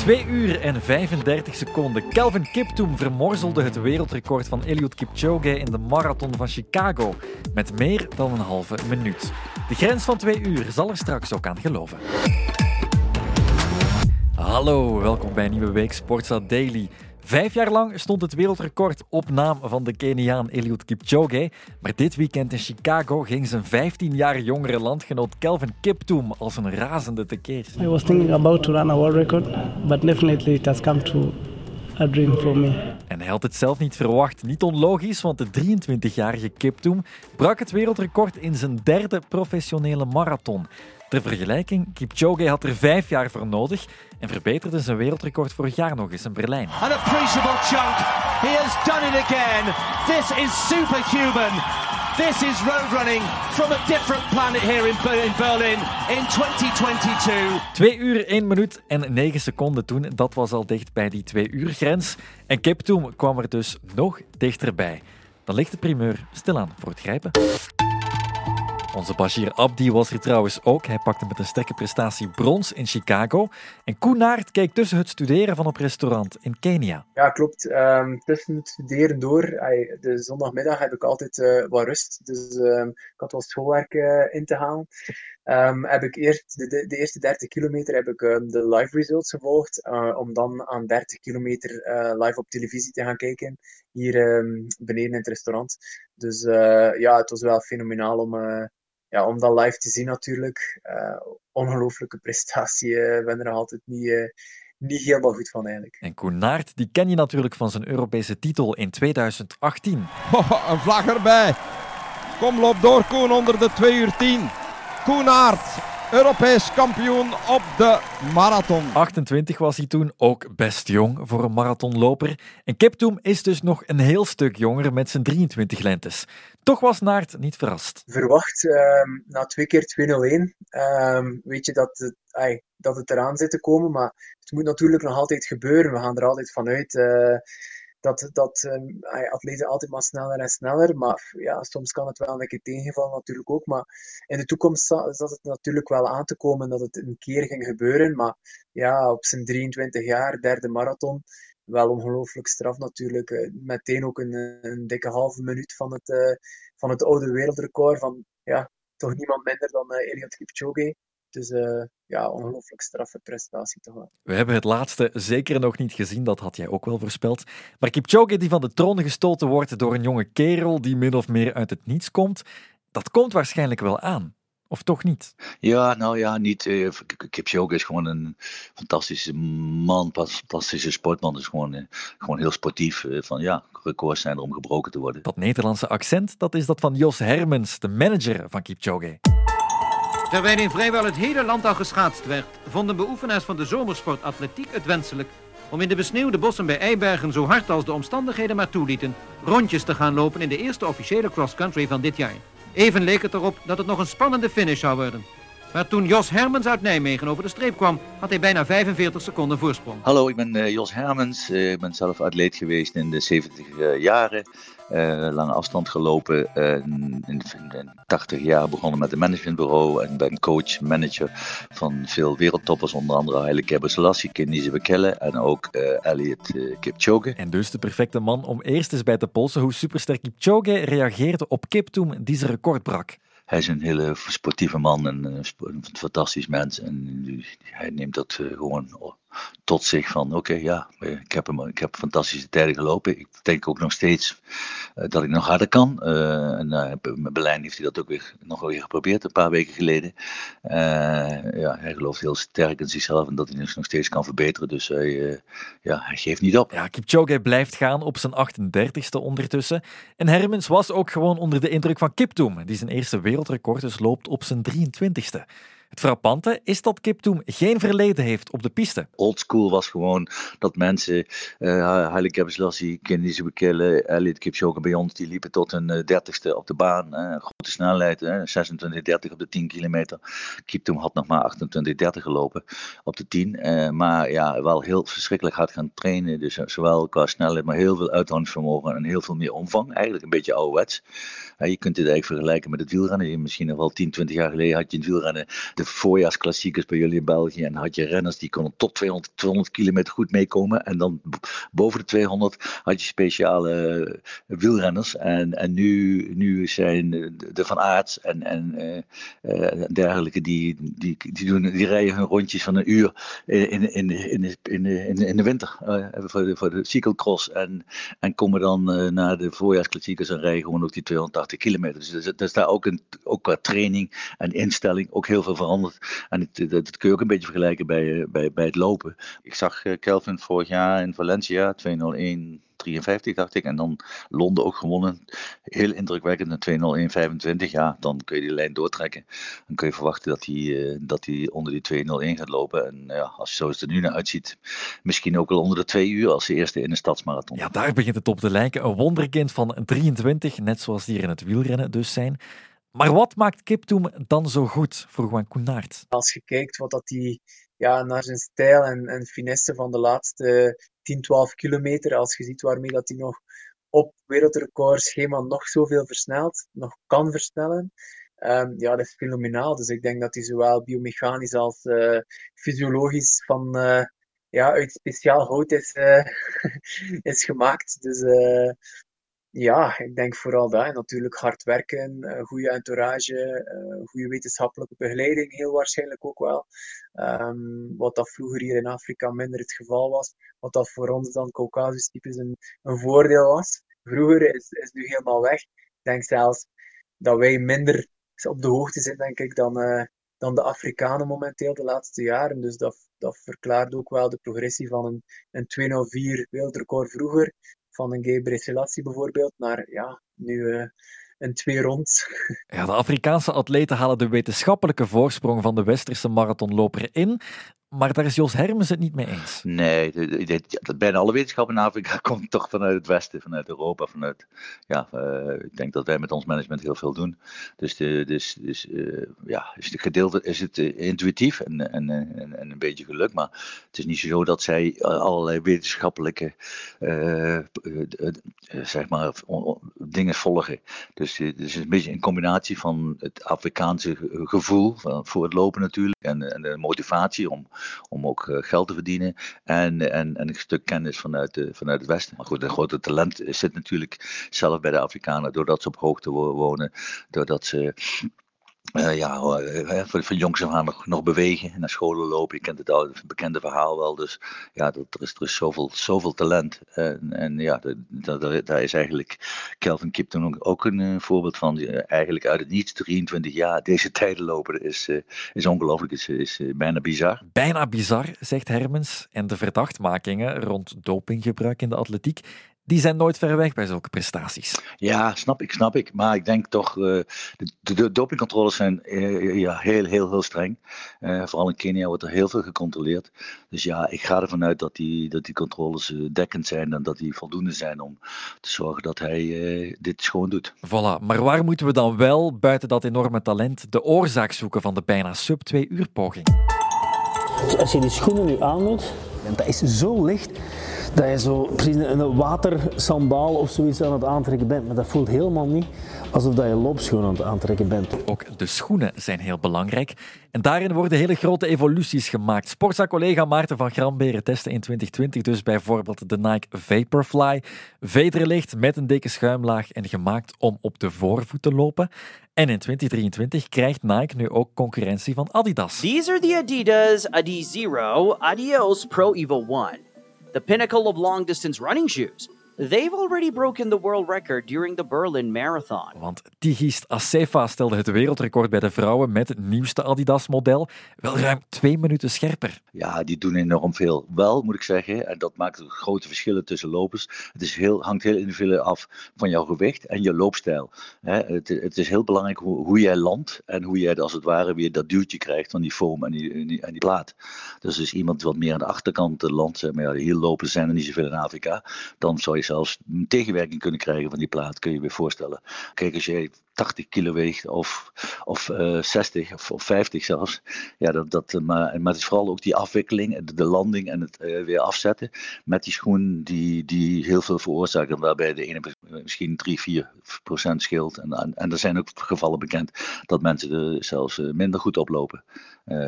2 uur en 35 seconden. Calvin Kiptoum vermorzelde het wereldrecord van Eliud Kipchoge in de marathon van Chicago met meer dan een halve minuut. De grens van 2 uur zal er straks ook aan geloven. Hallo, welkom bij een nieuwe week Sportsa Daily. Vijf jaar lang stond het wereldrecord op naam van de Keniaan Eliud Kipchoge. Maar dit weekend in Chicago ging zijn 15 jaar jongere landgenoot Kelvin Kiptoum als een razende tekeer. I was thinking about to run a world record, but definitely it has come to a dream for me. En hij had het zelf niet verwacht. Niet onlogisch, want de 23-jarige Kiptoum brak het wereldrecord in zijn derde professionele marathon. Ter vergelijking, Kipchoge had er vijf jaar voor nodig en verbeterde zijn wereldrecord vorig jaar nog eens in Berlijn. An appreciable chunk. He has done it again. This is superhuman. This is roadrunning from a different planet here in Ber- in Berlin in 2022. 2 uur, 1 minuut en 9 seconden toen. Dat was al dicht bij die 2 uur grens. En Kiptoum kwam er dus nog dichterbij. Dan ligt de primeur stilaan voor het grijpen. Onze Bashir Abdi was er trouwens ook. Hij pakte met een sterke prestatie brons in Chicago. En Koen Naert keek tussen het studeren van op restaurant in Kenia. Ja, klopt. Ehm, tussen het studeren door, de zondagmiddag heb ik altijd eh, wat rust. Dus ehm, ik had wel schoolwerk eh, in te halen. Ehm, heb ik eerst de, de, eerste 30 kilometer heb ik de live results gevolgd, eh, om dan aan 30 kilometer live op televisie te gaan kijken, hier ehm, beneden in het restaurant. Dus eh, ja, het was wel fenomenaal om, eh, ja, om dat live te zien natuurlijk. Eh, ongelooflijke prestatie. Ik ben er nog altijd niet, eh, niet helemaal goed van eigenlijk. En Koen Naert, die ken je natuurlijk van zijn Europese titel in 2018. Oh, een vlag erbij. Kom, loop door, Koen, onder de 2 uur 10. Koen Europees kampioen op de marathon. 28 was hij toen, ook best jong voor een marathonloper. En Kiptoum is dus nog een heel stuk jonger met zijn 23 lentes. Toch was Naert niet verrast. verwacht ehm, na twee keer 201. ehm, weet je dat het, ai, dat het eraan zit te komen, maar het moet natuurlijk nog altijd gebeuren. We gaan er altijd vanuit eh, dat, dat ai, atleten altijd maar sneller en sneller. Maar ja, soms kan het wel een keer tegenvallen natuurlijk ook. Maar in de toekomst za- zat het natuurlijk wel aan te komen dat het een keer ging gebeuren. Maar ja, op zijn 23 jaar, derde marathon. Wel ongelooflijk straf natuurlijk. Eh, Meteen ook een, een dikke halve minuut van het, eh, van het oude wereldrecord van ja, toch niemand minder dan eh, Eliud Kipchoge. Dus eh, ja, ongelooflijk straffe prestatie toch wel. We hebben het laatste zeker nog niet gezien, dat had jij ook wel voorspeld. Maar Kipchoge die van de troon gestoten wordt door een jonge kerel die min of meer uit het niets komt, dat komt waarschijnlijk wel aan. Of toch niet? Ja, nou ja, niet. eh, Kipchoge is gewoon een fantastische man, fantastische sportman. Is gewoon, eh, gewoon heel sportief. Van ja, records zijn er om gebroken te worden. Dat Nederlandse accent, dat is dat van Jos Hermens, de manager van Kipchoge. Terwijl in vrijwel het hele land al geschaatst werd, vonden beoefenaars van de zomersport atletiek het wenselijk om in de besneeuwde bossen bij Eibergen zo hard als de omstandigheden maar toelieten, rondjes te gaan lopen in de eerste officiële cross-country van dit jaar. Even leek het erop dat het nog een spannende finish zou worden. Maar toen Jos Hermens uit Nijmegen over de streep kwam, had hij bijna 45 seconden voorsprong. Hallo, ik ben eh, Jos Hermens. Eh, ik ben zelf atleet geweest in de 70 jaren. Eh, lange afstand gelopen. in, in de 80 jaar begonnen met een managementbureau. En ben coach, manager van veel wereldtoppers. Onder andere Haile Gebrselassie, Kenise Bekele en ook eh Elliot Kipchoge. En dus de perfecte man om eerst eens bij te polsen hoe superster Kipchoge reageerde op Kiptoum die zijn record brak. Hij is een hele sportieve man en eh, een fantastisch mens. En hij neemt dat eh, gewoon tot zich van, oké, ja, ik heb, hem, ik heb fantastische tijden gelopen. Ik denk ook nog steeds eh, dat ik nog harder kan. Eh, en eh, met Berlijn heeft hij dat ook weer, nog weer geprobeerd, een paar weken geleden. Ja, hij gelooft heel sterk in zichzelf en dat hij zich nog steeds kan verbeteren. Dus hij, ja, hij geeft niet op. Ja, Kipchoge blijft gaan op zijn 38ste ondertussen. En Hermens was ook gewoon onder de indruk van Kiptoum, die zijn eerste wereldrecord dus loopt op zijn 23ste. Het frappante is dat Kiptoum geen verleden heeft op de piste. oldschool was gewoon dat mensen, uh, Haile Gebrselassie, Kenzie Bekele, Elliot Kipchoge bij ons, die liepen tot hun uh, dertigste op de baan. Grote snelheid, uh, 26-30 op de 10 kilometer. Kiptoum had nog maar 28-30 gelopen op de 10. Uh, maar ja, wel heel verschrikkelijk hard gaan trainen. Dus zowel qua snelheid, maar heel veel uithoudingsvermogen en heel veel meer omvang. Eigenlijk een beetje ouderwets. je kunt dit eigenlijk vergelijken met het wielrennen. Misschien nog wel 10, 20 jaar geleden had je in het wielrennen de voorjaarsklassiekers bij jullie in België. En had je renners die konden tot 200, 200 kilometer goed meekomen. En dan boven de 200 had je speciale wielrenners. En, en nu, nu zijn de Van Aerts en, en dergelijke, die, die, die, doen, die rijden hun rondjes van een uur in, in, in, in, in, in, in de winter. voor, de, voor de cyclocross. En, en komen dan naar de voorjaarsklassiekers en rijden gewoon ook die 280 kilometer. Dus is daar ook, een, ook qua training en instelling ook heel veel veranderd. En dat, dat, kun je ook een beetje vergelijken bij, bij, bij het lopen. Ik zag Kelvin vorig jaar in Valencia 201 53, dacht ik. En dan Londen ook gewonnen. Heel indrukwekkend, een 2-0-1-25. Ja, dan kun je die lijn doortrekken. Dan kun je verwachten dat hij, eh, dat onder die 2-0-1 gaat lopen. En ja, als zo het er nu naar uitziet, misschien ook wel onder de twee uur als de eerste in de stadsmarathon. Ja, daar begint het op te lijken. Een wonderkind van 23, net zoals die hier in het wielrennen dus zijn. Maar wat maakt Kiptoum dan zo goed, vroeg Juan Koenaert. Als je kijkt wat dat die, ja, naar zijn stijl en, en finesse van de laatste 10, 12 kilometer, als je ziet waarmee dat hij nog op wereldrecordschema nog zoveel versnelt, nog kan versnellen, um, ja, dat is fenomenaal. Dus ik denk dat hij zowel biomechanisch als uh, fysiologisch van, uh, ja, uit speciaal hout is, uh, is gemaakt. Dus ja, ik denk vooral dat. En natuurlijk hard werken, uh, goede entourage, uh, goede wetenschappelijke begeleiding, heel waarschijnlijk ook wel. Um, wat dat vroeger hier in Afrika minder het geval was. Wat dat voor ons dan Caucasus-types een, een voordeel was. Vroeger is, is nu helemaal weg. Ik denk zelfs dat wij minder op de hoogte zijn, denk ik, dan, uh, dan de Afrikanen momenteel de laatste jaren. Dus dat, dat verklaart ook wel de progressie van een, een 204 wereldrecord vroeger van een Selassie bijvoorbeeld naar ja, nu uh, een twee rond. Ja, de Afrikaanse atleten halen de wetenschappelijke voorsprong van de westerse marathonloper in. Maar daar is Jos Hermes het niet mee eens. Nee, bijna alle wetenschap in Afrika komt toch vanuit het Westen, vanuit Europa. Vanuit, ja, uh, ik denk dat wij met ons management heel veel doen. Dus, de, dus, dus uh, ja, is het gedeelte is het uh, intuïtief en, en, en, en, een beetje geluk. Maar het is niet zo dat zij allerlei wetenschappelijke zeg maar, dingen volgen. Dus het is een beetje een combinatie van het Afrikaanse gevoel voor het lopen natuurlijk en, en de motivatie om om ook eh, geld te verdienen. En, en, en een stuk kennis vanuit, de, vanuit het Westen. Maar goed, een grote talent zit natuurlijk zelf bij de Afrikanen, doordat ze op hoogte wonen, doordat ze uh, ja, uh, voor, voor jongs af nog, nog bewegen, naar scholen lopen. Je kent het, oude, bekende verhaal wel. Dus ja, dat, er, is, er is zoveel, zoveel talent. En, en ja, daar is eigenlijk Kelvin Kipton ook, ook een uh, voorbeeld van. eigenlijk uit het niets, 23 jaar, deze tijden lopen, is, is ongelooflijk. Is, is bijna bizar. Bijna bizar, zegt Hermens. En de verdachtmakingen rond dopinggebruik in de atletiek die zijn nooit ver weg bij zulke prestaties. Ja, snap ik, snap ik. Maar ik denk toch, uh, de, de, dopingcontroles zijn uh, ja, heel, heel, heel streng. Uh, vooral in Kenia wordt er heel veel gecontroleerd. Dus ja, ik ga ervan uit dat die, dat die controles dekkend zijn en dat die voldoende zijn om te zorgen dat hij dit schoon doet. Voilà, maar waar moeten we dan wel, buiten dat enorme talent, de oorzaak zoeken van de bijna sub 2 uur poging? Als je die schoenen nu aandoet, dat is zo licht dat je zo precies een watersambaal of zoiets aan het aantrekken bent. Maar dat voelt helemaal niet alsof je loopschoenen aan het aantrekken bent. Ook de schoenen zijn heel belangrijk. En daarin worden hele grote evoluties gemaakt. Sportza-collega Maarten van Gramberen testte in 2020 dus bijvoorbeeld de Nike Vaporfly. Vederlicht met een dikke schuimlaag en gemaakt om op de voorvoet te lopen. En in 2023 krijgt Nike nu ook concurrentie van Adidas. These are the Adidas Adizero Adios Pro Evo 1. the pinnacle of long distance running shoes. They've already broken the world record during the Berlin Marathon. Want Tigist Assefa stelde het wereldrecord bij de vrouwen met het nieuwste Adidas-model. Wel ruim twee minuten scherper. Ja, die doen enorm veel. Wel, moet ik zeggen, en dat maakt grote verschillen tussen lopers. Het is heel, hangt heel individueel af van jouw gewicht en je loopstijl. Het, het is heel belangrijk hoe, jij landt en hoe jij als het ware weer dat duwtje krijgt van die foam en die, en die, plaat. Dus is iemand wat meer aan de achterkant landt, maar ja, hier lopen zijn er niet zoveel in Afrika, dan zou je zelfs tegenwerking kunnen krijgen van die plaat, kun je je voorstellen. Kijk, als jij 80 kilo weegt of, of uh, eh, 60 of, of 50 zelfs. Ja, dat, dat, eh, maar, maar het is vooral ook die afwikkeling, de, landing en het uh, weer afzetten met die schoen die, die heel veel veroorzaken. Waarbij de ene misschien 3, 4 procent scheelt. En, en, er zijn ook gevallen bekend dat mensen er zelfs minder goed oplopen.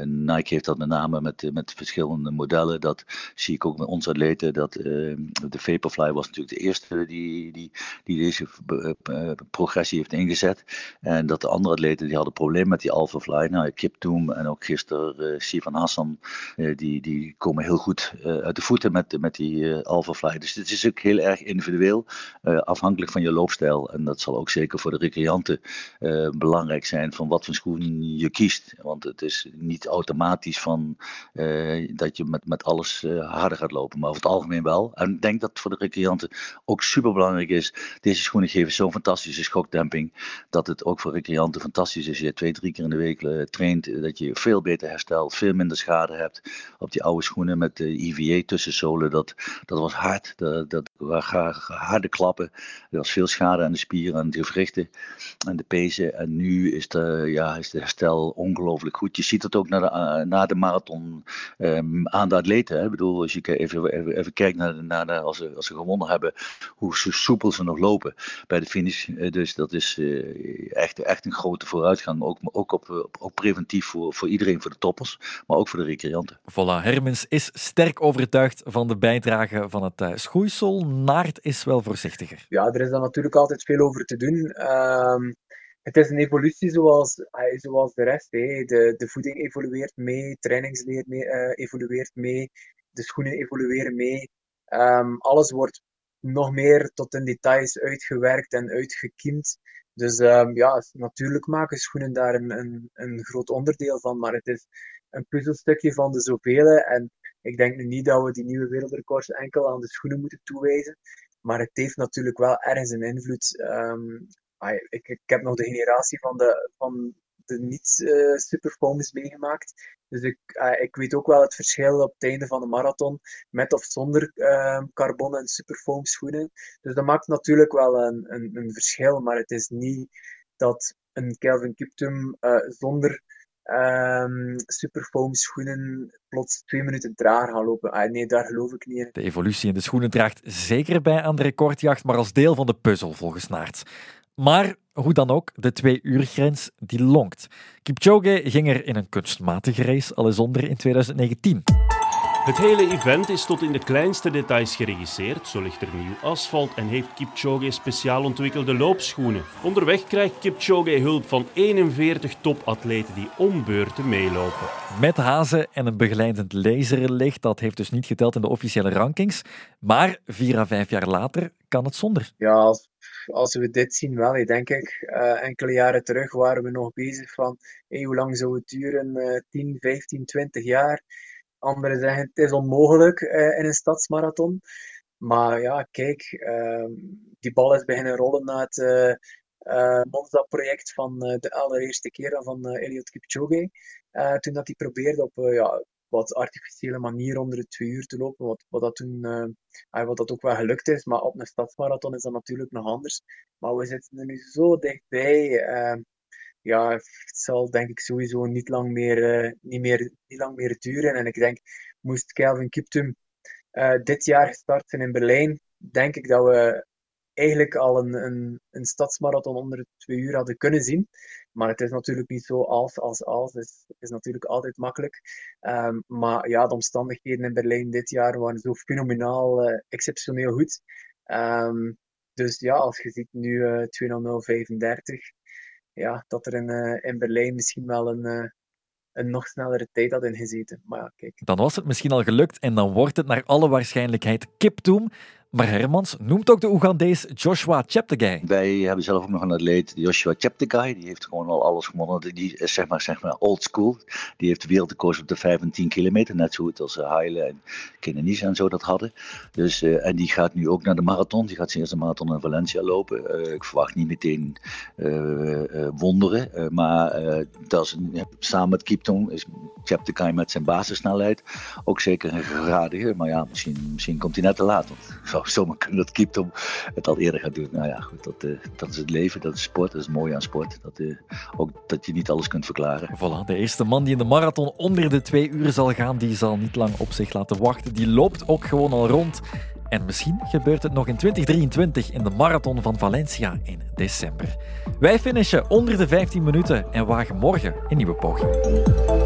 Nike heeft dat met name met, met verschillende modellen. Dat zie ik ook met onze atleten. Dat, de Vaporfly was natuurlijk de eerste die, die, die deze progressie heeft ingezet. En dat de andere atleten die hadden problemen met die Alphafly. Nou, Kip Toom en ook gisteren uh, Sivan Hassan. die, die komen heel goed uit de voeten met, met die Alphafly. Dus het is ook heel erg individueel. afhankelijk van je loopstijl. En dat zal ook zeker voor de recreanten belangrijk zijn. Van wat voor schoen je kiest. Want het is niet automatisch van dat je met, met alles harder gaat lopen, maar over het algemeen wel. En ik denk dat voor de recreanten ook super belangrijk is. Deze schoenen geven zo'n fantastische schokdemping dat het ook voor recreanten fantastisch is. Je twee, drie keer in de week uh, traint, dat je veel beter herstelt, veel minder schade hebt. Op die oude schoenen met de IVA tussenzolen, dat, dat was hard. Dat, dat waren harde klappen. Er was veel schade aan de spieren, aan de gewrichten en de pezen. En nu is de, ja, is de herstel ongelooflijk goed. Je ziet het ook na de, uh, na de marathon um, aan de atleten. Hè. Ik bedoel, als je even, even, kijkt naar, naar als, ze, als ze gewonnen hebben, hoe soepel ze nog lopen bij de finish. Dus dat is echt, echt een grote vooruitgang. Ook, ook, op, ook preventief voor, voor iedereen, voor de toppers, maar ook voor de recreanten. Voilà, Hermens is sterk overtuigd van de bijdrage van het uh, schoeisel. Naart is wel voorzichtiger. Ja, er is dan natuurlijk altijd veel over te doen. Um, het is een evolutie zoals, zoals de rest. Hè. De, de voeding evolueert mee, trainingsleer mee, uh, evolueert mee, de schoenen evolueren mee. Um, alles wordt nog meer tot in details uitgewerkt en uitgekiemd. Dus um, ja, natuurlijk maken schoenen daar een, een, een groot onderdeel van, maar het is een puzzelstukje van de zoveel. En ik denk nu niet dat we die nieuwe wereldrecords enkel aan de schoenen moeten toewijzen. Maar het heeft natuurlijk wel ergens een invloed. Um, ik, ik heb nog de generatie van de, van de niet-superfoams uh, meegemaakt. Dus ik, uh, ik weet ook wel het verschil op het einde van de marathon met of zonder uh, carbon en superfoam schoenen. Dus dat maakt natuurlijk wel een, een, een verschil, maar het is niet dat een Kelvin Kiptum uh, zonder um, superfoam schoenen plots twee minuten trager gaan lopen. Ah, nee, daar geloof ik niet in. De evolutie in de schoenen draagt zeker bij aan de recordjacht, maar als deel van de puzzel volgens Naert. Maar hoe dan ook, de twee-uur-grens die lonkt. Kipchoge ging er in een kunstmatige race al eens onder in 2019. Het hele event is tot in de kleinste details geregisseerd. Zo ligt er nieuw asfalt en heeft Kipchoge speciaal ontwikkelde loopschoenen. Onderweg krijgt Kipchoge hulp van 41 topatleten die om beurten meelopen. Met hazen en een begeleidend laserlicht, dat heeft dus niet geteld in de officiële rankings. Maar vier à vijf jaar later kan het zonder. Ja, als, als we dit zien wel, denk ik. Uh, enkele jaren terug waren we nog bezig van hey, hoe lang zou het duren? Uh, 10, 15, 20 jaar Anderen zeggen het is onmogelijk uh, in een stadsmarathon. Maar ja, kijk, uh, die bal is beginnen rollen na het uh, Monza-project van de allereerste keer van Eliot Kipchoge. toen dat hij probeerde op ja, wat artificiële manier onder de twee uur te lopen, wat, wat, dat toen, wat dat ook wel gelukt is. Maar op een stadsmarathon is dat natuurlijk nog anders. Maar we zitten er nu zo dichtbij ja, het zal denk ik sowieso niet lang meer, uh, niet meer, niet lang meer duren. En ik denk, moest Kelvin Kiptum uh, dit jaar gestart zijn in Berlijn, denk ik dat we eigenlijk al een, een, een stadsmarathon onder de twee uur hadden kunnen zien. Maar het is natuurlijk niet zo als als als. Het is, is natuurlijk altijd makkelijk. Um, maar ja, de omstandigheden in Berlijn dit jaar waren zo fenomenaal, uh, exceptioneel goed. Um, dus ja, als je ziet nu uh, 2.00.35, ja, dat er in, uh, in Berlijn misschien wel een, uh, een nog snellere tijd had ingezeten. Maar kijk. Dan was het misschien al gelukt en dan wordt het naar alle waarschijnlijkheid Kiptoom. Maar Hermans noemt ook de Oegandees Joshua Cheptegei. Wij hebben zelf ook nog een atleet, Joshua Cheptegei. Die heeft gewoon al alles gewonnen. Die is zeg maar, zeg maar old school. Die heeft wereldrecords op de 5 en 10 kilometer. Net zo goed als uh, Haile en Kenenisa en zo dat hadden. Dus, uh, en die gaat nu ook naar de marathon. Die gaat zijn eerste marathon in Valencia lopen. Uh, ik verwacht niet meteen wonderen. maar dat samen met Kipton is Cheptegei met zijn basissnelheid ook zeker een geradige. Maar ja, misschien, misschien komt hij net te laat. Want, zou zomaar kunnen dat Kiptom het al eerder gaat doen. Nou ja, goed, dat, uh, dat is het leven, dat is sport, dat is mooi aan sport. Dat, uh, ook dat je niet alles kunt verklaren. Voilà, de eerste man die in de marathon onder de twee uur zal gaan, die zal niet lang op zich laten wachten. Die loopt ook gewoon al rond. En misschien gebeurt het nog in 2023 in de Marathon van Valencia in december. Wij finishen onder de 15 minuten en wagen morgen een nieuwe poging.